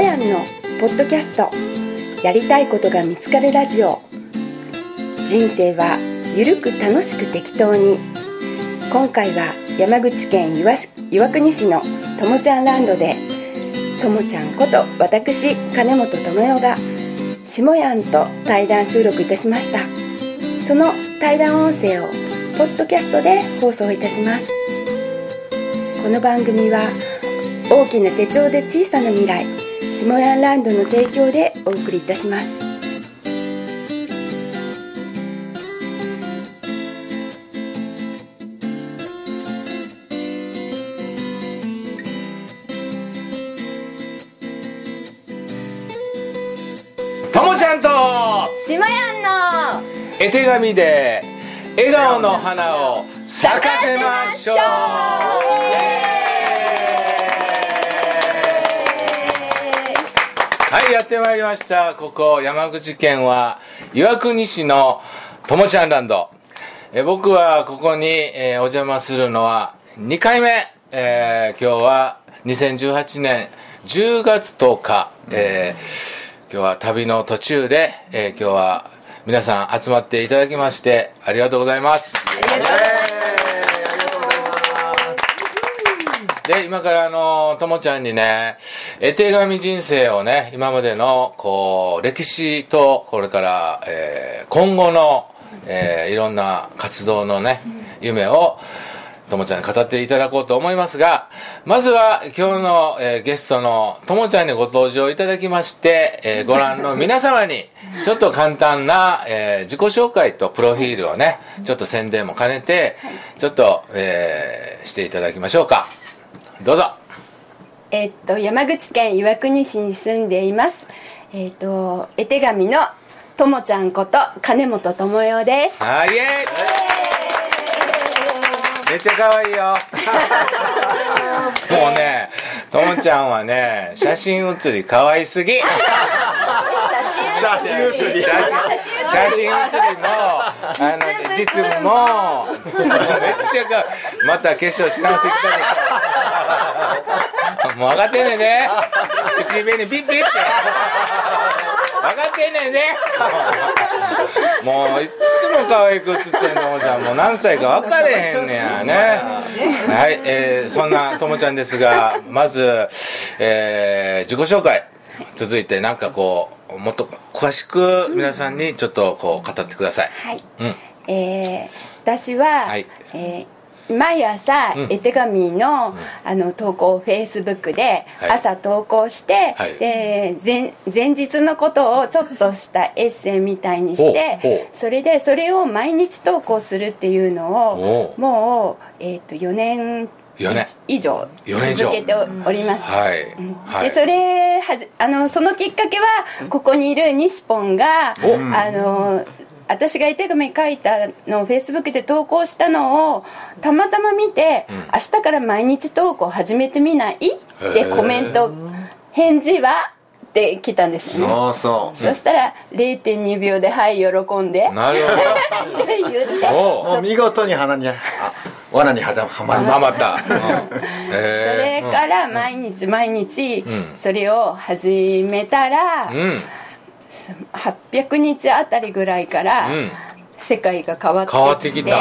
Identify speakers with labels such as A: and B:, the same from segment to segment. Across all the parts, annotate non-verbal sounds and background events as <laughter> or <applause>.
A: やんのポッドキャスト。やりたいことが見つかるラジオ。人生はゆるく楽しく適当に。今回は山口県岩岩国市のともちゃんランドでともちゃんこと私金本智代が下やんと対談収録いたしました。その対談音声をポッドキャストで放送いたします。この番組は大きな手帳で小さな未来下ヤンランドの提供でお送りいたします。
B: ともちゃんと。
A: 下ヤンの
B: 絵手紙で笑顔の花を咲かせましょうはいやってまいりました。ここ山口県は岩国市のともちゃんランド。え僕はここに、えーお邪魔するのは2回目、えー今日は2018年10月10日、えー今日は旅の途中で、え今日は皆さん集まっていただきましてありがとうございます。で今からあのともちゃんにね絵手紙人生をね今までのこう歴史とこれから、えー今後の、えーいろんな活動のね夢をともちゃんに語っていただこうと思いますがまずは今日の、えーゲストのともちゃんにご登場いただきまして、えーご覧の皆様にちょっと簡単な、えー自己紹介とプロフィールをねちょっと宣伝も兼ねてちょっと、えーしていただきましょうか。どうぞ。
A: えっと山口県岩国市に住んでいます。えっと絵手紙のともちゃんこと金本智代です。
B: はいイエーイ。めっちゃ可愛いよ。<laughs> もうねともちゃんはね写真写り可愛すぎ。
C: 写真写り。
B: 写真写りもあの実務も。めっちゃかまた化粧し直してきたでしょ <laughs> もう分かってんねんね口紅ピッピッって。分かってんねんねもういっつも可愛く写ってんのともちゃん。もう何歳か分かれへんねやね。はい、えーそんなともちゃんですがまず、えー自己紹介。続いてなんかこうもっと詳しく皆さんにちょっとこう語ってください。
A: はい、
B: うん。
A: えー私は、
B: はい。
A: えー毎朝
B: うん。
A: 絵手紙の,、あの投稿をフェイスブックで
B: はい。
A: 朝投稿して、
B: はい。
A: で前前日のことをちょっとしたエッセイみたいにしてそれでそれを毎日投稿するっていうのを
B: お
A: もう、えー、と4年
B: 4年。
A: 以上
B: 4年以上。
A: 続けております。でそれはじあのそのきっかけはここにいる西ポンが
B: お。
A: あの私が絵手紙書いたのをフェイスブックで投稿したのをたまたま見て、明日から毎日投稿始めてみない？ってコメント返事はって来たんですよね。
C: そうそう。
A: そしたら0.2秒で「はい喜んで」
B: なるほ
A: って言って
C: 見事に鼻にあ罠にはまりました。
B: ママた、<laughs> うん。
A: そ
B: え
A: れから毎日毎日
B: うん。
A: それを始めたら、
B: ーうん
A: 800日あたりぐらいから
B: うん。
A: 世界が変わってきて。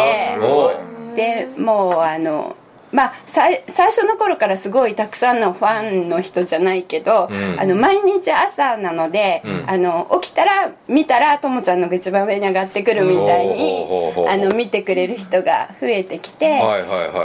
A: でもうあのまあさい最初の頃からすごいたくさんのファンの人じゃないけど、
B: うん。
A: あの毎日朝なので、
B: うん。
A: あの起きたら見たらともちゃんのが一番上に上がってくるみたいにあの見てくれる人が増えてきて、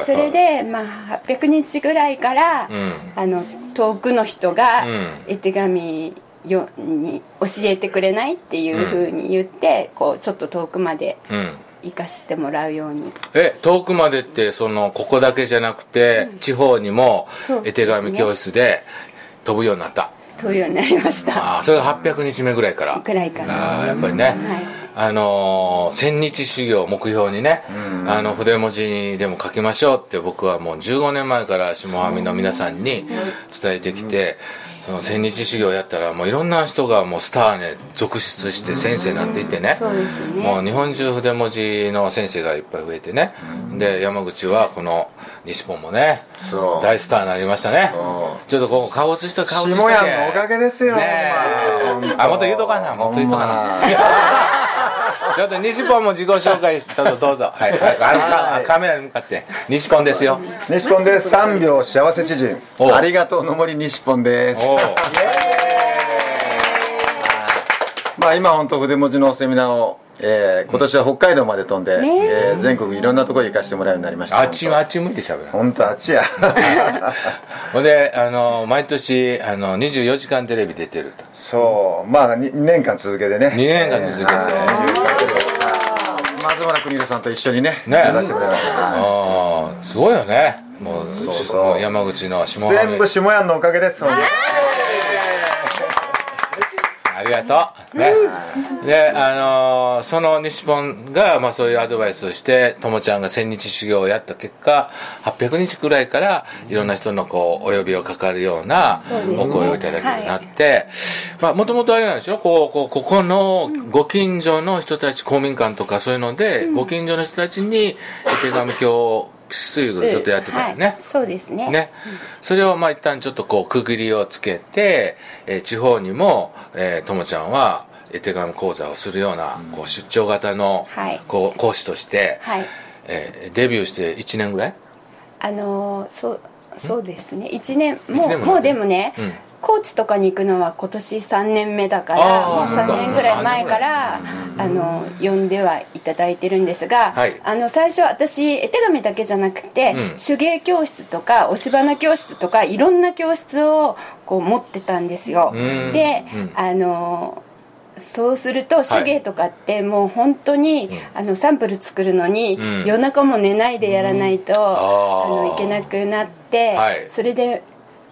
A: それで、まあ、800日ぐらいから、
B: うん。
A: あの遠くの人が
B: うん。
A: 絵手紙よに教えてくれないっていうふうに言って、こうちょっと遠くまで
B: うん。
A: 行かせてもらうように。
B: え遠くまでってそのここだけじゃなくて、地方にも絵手紙教室で飛ぶようになった。
A: 飛ぶようになりました。
B: ああそれが800日目ぐらいから。
A: ぐらいかな
B: ああやっぱりね、あのー千日修行を目標にね、あの筆文字でも書きましょうって僕はもう15年前から下網の皆さんに伝えてきて、その千日修行やったらもういろんな人がもうスターね続出して先生なんて言ってね、もう日本中筆文字の先生がいっぱい増えてね、で山口はこの西本もね
C: そう。
B: 大スターになりましたね。ちょっとこう顔写しと顔写し
C: 下屋のおかげですよ
B: ねあもっと言うとかなもっと言うとかなちょっと西本も自己紹介ちょっとどうぞ。はい、はい、あの
C: はい。
B: カメラに向かって。西本ですよ。
C: 西本です。三秒幸せ知人
B: お
C: ありがとうの森西本です。まあ今本当筆文字のセミナーを、えー今年は北海道まで飛んで、
A: ね
C: え。ー全国いろんなところに行かせてもらうようになりました。
B: あっちあっち向いてしゃべる
C: 本当あっちや。<laughs> <laughs>
B: ほんであの毎年あの24時間テレビ出てると。
C: そう。まあ 2, 年間続けてね。
B: 2年間続けて。
C: えー。24時間テレビ松村邦洋さんと一緒にね
B: ね。
C: やらせてもらいましたはい。
B: ああすごいよね。もう
C: そうそう。
B: 山口の下半
C: 全部下屋のおかげです
B: がとう。ね。であのーその西本が、まあ、そういうアドバイスをしてともちゃんが千日修行をやった結果800日くらいからいろんな人のこうお呼びをかかるようなお声をいただけるようになってもともとあれなんでしょこうこうここのご近所の人たち公民館とかそういうので、ご近所の人たちに絵手紙教室ということでちょっとやってたよね、
A: はい、そうですね。
B: ね、それをまあ一旦ちょっとこう区切りをつけて、えー地方にも、えーともちゃんは絵手紙講座をするような、こう出張型の、
A: はい。
B: こう講師として、
A: はい。
B: えーデビューして1年ぐらい？
A: あのーそうそうですね。1年
B: 一年も
A: もうもうでもね、
B: うん
A: 高知とかに行くのは今年3年目だからもう
B: あーそっか。
A: 3年ぐらい前からあの呼んではいただいてるんですが、
B: はい。
A: あの最初私絵手紙だけじゃなくて、
B: うん。
A: 手芸教室とか押し花教室とかいろんな教室をこう持ってたんですよ。
B: うん。
A: で、
B: うん。
A: あのそうすると手芸とかってもう本当に、あのサンプル作るのに、
B: うん。
A: 夜中も寝ないでやらないと、
B: あ
A: のいけなくなって、
B: はい。
A: それで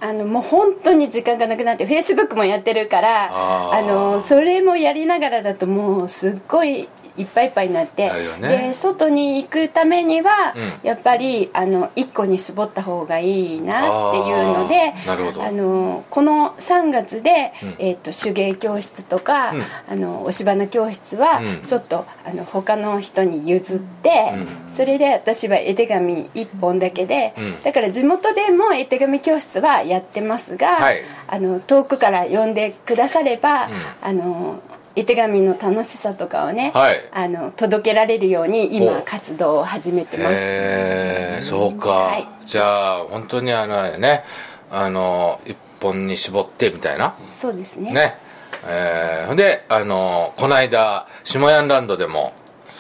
A: あのもう本当に時間がなくなってフェイスブックもやってるから
B: あ
A: のそれもやりながらだともうすっごいいっぱいいっぱいになって
B: ね。
A: で外に行くためには、
B: うん。
A: やっぱりあの1個に絞った方がいいなっていうので
B: あ
A: のこの3月で、
B: うん。
A: えー、と手芸教室とか、
B: うん。
A: あの押し花教室は
B: うん。
A: ちょっと、あの他の人に譲って、それで私は絵手紙1本だけで、
B: うん。
A: だから地元でも絵手紙教室はやってますが、
B: はい。
A: あの遠くから呼んでくだされば、
B: ん。
A: あの絵手紙の楽しさとかをね、
B: はい。
A: あの届けられるように今活動を始めてます。
B: へえそうか、
A: はい。
B: じゃあ本当にあのあれねあの一本に絞ってみたいな。
A: そうですね。
B: ね。えーほんであのこの間下ヤンランドでも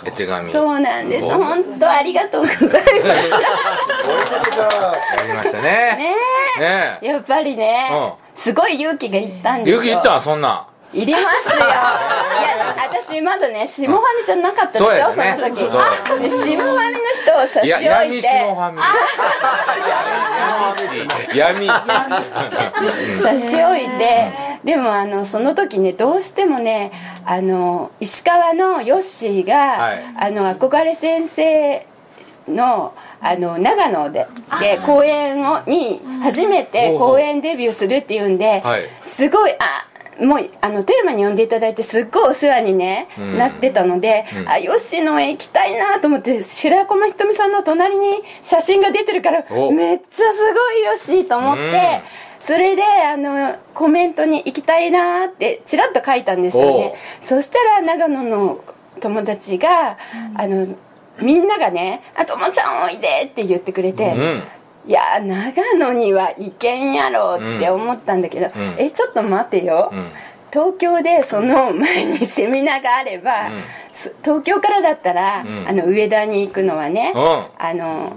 B: 絵手紙
A: そうなんです。
B: お
A: 本当ありがとうございます。
B: やりましたね。
A: ね
B: ね
A: え。やっぱりね、
B: う
A: すごい勇気がいったんですよ。
B: 勇気いったんそんなん
A: いりますよ。<laughs> いや私まだね下ファミじゃなかったでしょ
B: そうや
A: そ,、
B: ね。
A: の時。
B: そう。
A: で下ファミの人を差し置いて。
B: 闇下ファミ。闇闇。<laughs>
A: 差し置いて。でもあのその時ねどうしてもねあの石川のヨッシーが、
B: はい。
A: あの憧れ先生のあの長野でで公演をに初めて公演デビューするっていうんで、
B: はい。
A: すごいあもうあの富山に呼んでいただいてすっごいお世話に、ね
B: ん。
A: なってたので、
B: うん。
A: あヨッシーの絵行きたいなと思って白駒ひとみさんの隣に写真が出てるから
B: お。
A: めっちゃすごいヨッシーと思って。それであのコメントに行きたいなってちらっと書いたんですよね。そしたら長野の友達が、あのみんながね「あともちゃんおいで」って言ってくれて、
B: うん
A: いや長野には行けんやろって思ったんだけど、
B: ん。
A: えちょっと待てよ、
B: うん。
A: 東京でその前にセミナーがあれば、
B: うん。
A: す東京からだったら、
B: ん。
A: あの上田に行くのはね、
B: うん。
A: あの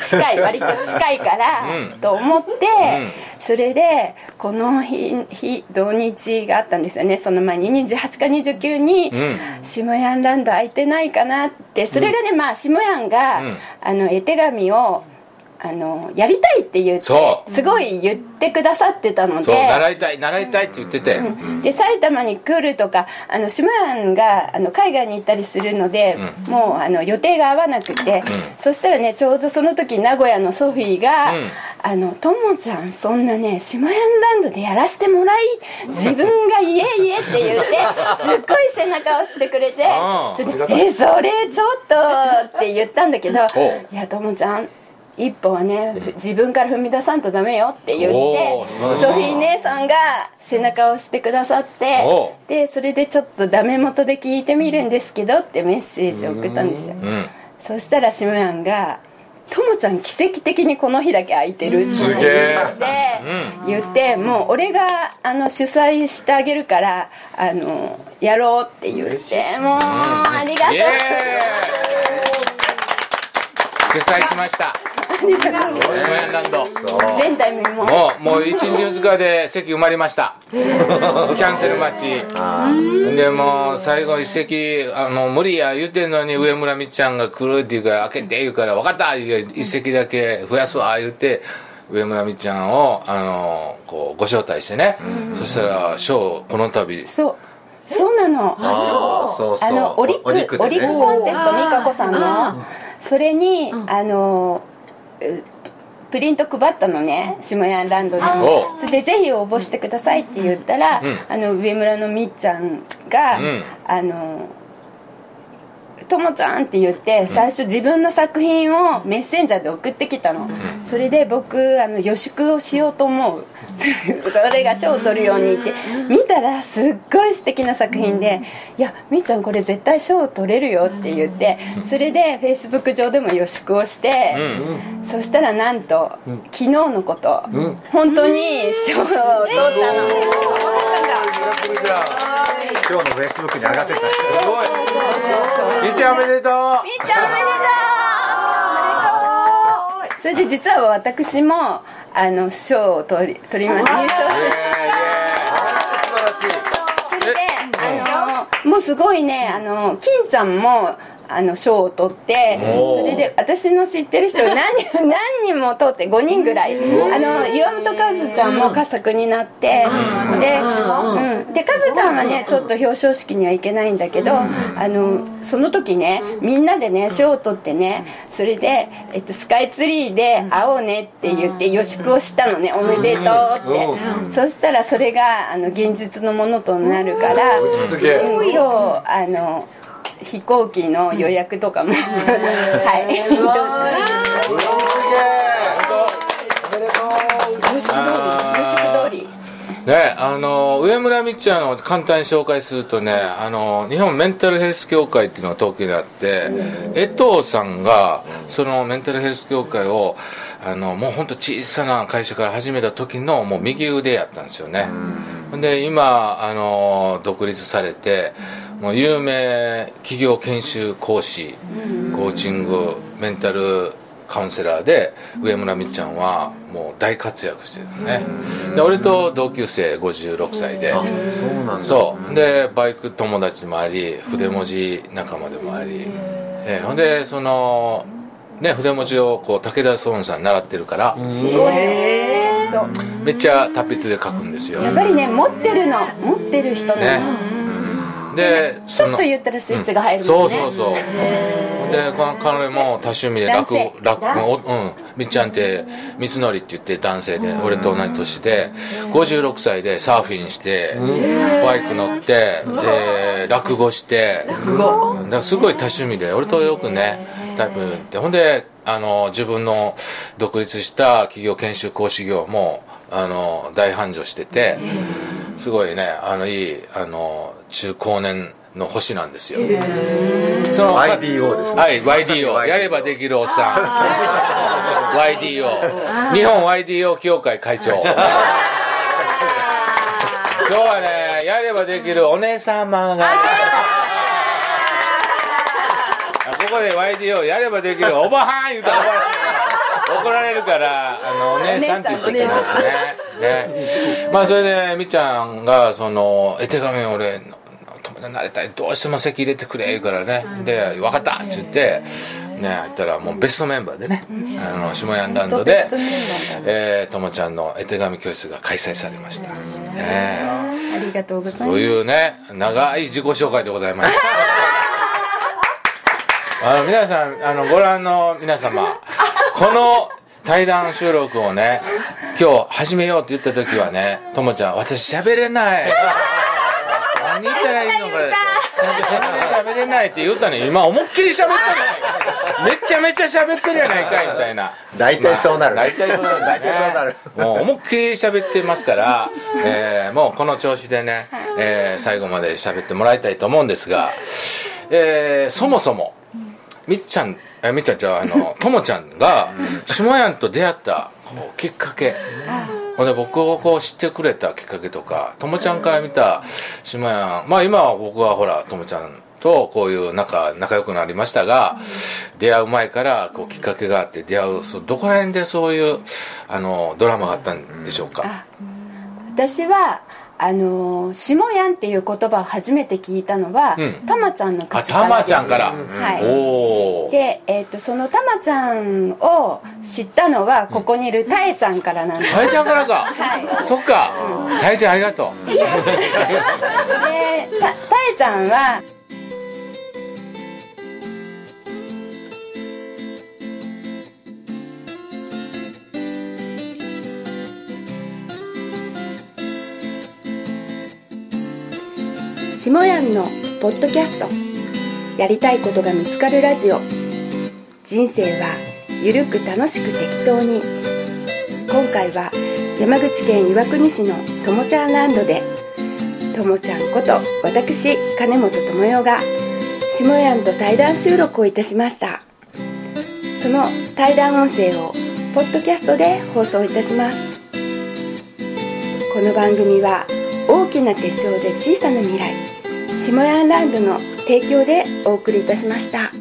A: 近い割と近いから、
B: うん。
A: と思って、
B: ん。
A: それでこの日日土日があったんですよね。その前に28か29に、
B: うん。
A: 下ヤンランド空いてないかなって。それがね、まあ下ヤンが、
B: うん。
A: あの絵手紙をあのやりたいって言ってすごい言ってくださってたので。
B: 習いたい習いたいって言ってて、
A: で埼玉に来るとかあの下ヤンがあの海外に行ったりするので、もうあの予定が合わなくて、そしたらねちょうどその時名古屋のソフィーが、
B: うん。
A: あのともちゃんそんなね下屋ランドでやらせてもらい自分が「いえいえ」って言ってすっごい背中を押してくれて。それで「えそれちょっと」って言ったんだけど
B: お「
A: いやともちゃん一歩はね自分から踏み出さんとダメよ」って言ってソフィー姉さんが背中を押してくださって
B: お
A: でそれでちょっとダメ元で聞いてみるんですけどってメッセージを送ったんですよ。
B: うん。
A: そしたら下やんが「ともちゃん奇跡的にこの日だけ空いてる」って言って言ってもう俺があの主催してあげるからあのやろうって言ってもうありがとう。
B: 主催しました下屋ランド。
A: 前代未聞
B: もうもう1日2日で席埋まりました。キャンセル待ちでもう最後一席あの無理や言うてんのに上村みっちゃんが来るって言うから開けて言うから分かった言うて一席だけ増やすわ言うて上村みっちゃんをあのこうご招待してね。そしたらショーこの度。
A: そう。そうなの。
C: あーそうそう。
A: あのオリックオリック,、コンテスト美香子さんの。それに、あのうプリント配ったのね下屋ランドで。
B: お。
A: それでぜひ応募してくださいって言ったら、あの上村のみっちゃんが、
B: うん。
A: あのともちゃんって言って最初自分の作品をメッセンジャーで送ってきたの、それで僕あの予祝をしようと思う。<laughs> それが賞を取るようにって。見たらすっごい素敵な作品で「いやみっちゃんこれ絶対賞を取れるよ」って言ってそれでフェイスブック上でも予祝をして、そしたらなんと昨日のこと、本当に賞を取ったの。
C: 今日のフェイスブックに上がってた。
B: すごいみっちゃんおめでとう。
A: みっちゃんおめでとう。それで実は私もあの賞を取り取りま入賞してそれであのもうすごいねあの金ちゃんもあの賞を取ってそれで私の知ってる人 <laughs> 何人何人も取って5人ぐらい。あの岩本和ちゃんも佳作になってで,、うん、で和ちゃんはねちょっと表彰式には行けないんだけどあのその時ねみんなでね賞を取ってねそれで、えっと、スカイツリーで会おうねって言って予祝をしたのねおめでとうって。そしたらそれがあの現実のものとなるから、今日あの飛行機の予約とかも。はい。予祝通り
B: ねあの上村みっちゃんを簡単に紹介するとねあの日本メンタルヘルス協会っていうのが東京にあって江藤さんがそのメンタルヘルス協会をあのもう本当小さな会社から始めた時のもう右腕やったんですよね。で今あの独立されてもう有名企業研修講師コーチングメンタルカウンセラーで上村みっちゃんはもう大活躍してるのね。で俺と同級生56歳で。
C: そうなんだ。
B: そう。でバイク友達でもあり筆文字仲間でもあり。えーほんでそのね筆文字をこう武田壮さん習ってるから
A: すごい。と
B: めっちゃ達筆で書くんですよ。
A: やっぱりね持ってるの持ってる人なの、
B: ねで
A: ちょっと言ったらスイッチが入るもんね、
B: そうそうそう。でこの彼も多趣味で落
A: 男性。
B: 落おうん。みっちゃんって三つりって言って男性で俺と同じ年で56歳でサーフィンしてバイク乗ってで落語して。だからすごい多趣味で俺とよくねタイプで。ほんであの自分の独立した企業研修講師業もあの大繁盛しててすごいねあのいいあの中高年の星なんですよ。その
C: YDO ですね。
B: はい YDO やればできるおっさん。YDO <laughs> 日本 YDO 協会会長。<laughs> 今日はねやればできるお姉様が。ここで YDO やればできるおばはん言うた怒られるからあのお姉さんって言ってきますね。ね。まあそれでみっちゃんがその絵手紙俺友達になりたいどうしても席入れてくれ言うからね、で分かったって言ってね言ったらもうベストメンバーでね、あの下ヤンランドで
A: ベストメンバーだね。
B: えーともちゃんの絵手紙教室が開催されました、ね。
A: ありがとうござい
B: そう
A: ます
B: いうね長い自己紹介でございました。<laughs> あの皆さんあのご覧の皆様この対談収録をね今日始めようって言った時はねともちゃん私喋れない何言ったらいいのか全然喋れないって言ったのに今思いっきり喋ったのめちゃめちゃ喋ってるやないかいみたいな。
C: 大体そうなる。
B: まあ大体そうなる、ね、
C: 大体そうなる。
B: もう思いっきり喋ってますから、えーもうこの調子でね、えー最後まで喋ってもらいたいと思うんですが、えーそもそもみっちゃんえみっちゃんじゃああのともちゃんが下やんと出会ったきっかけ。ほんで僕をこう知ってくれたきっかけとかともちゃんから見た下やんまあ今は僕はほらともちゃんとこういう仲仲良くなりましたが、出会う前からこうきっかけがあって出会うそうどこら辺でそういうあのドラマがあったんでしょうか、
A: あ私はあのー下やんっていう言葉を初めて聞いたのは、
B: うん。
A: たまちゃんの口からです。
B: まちゃんから、
A: はい。で、えー、とそのたまちゃんを知ったのはここにいるたえちゃんからなんです、
B: たえちゃんからか、
A: はい。
B: そっか。たえちゃんありがとう。<laughs>
A: でたたえちゃんは下やんのポッドキャスト。やりたいことが見つかるラジオ。人生はゆるく楽しく適当に。今回は山口県岩国市のともちゃんランドでともちゃんこと私金本智代が下やんと対談収録をいたしました。その対談音声をポッドキャストで放送いたします。この番組は大きな手帳で小さな未来下やんランドの提供でお送りいたしました。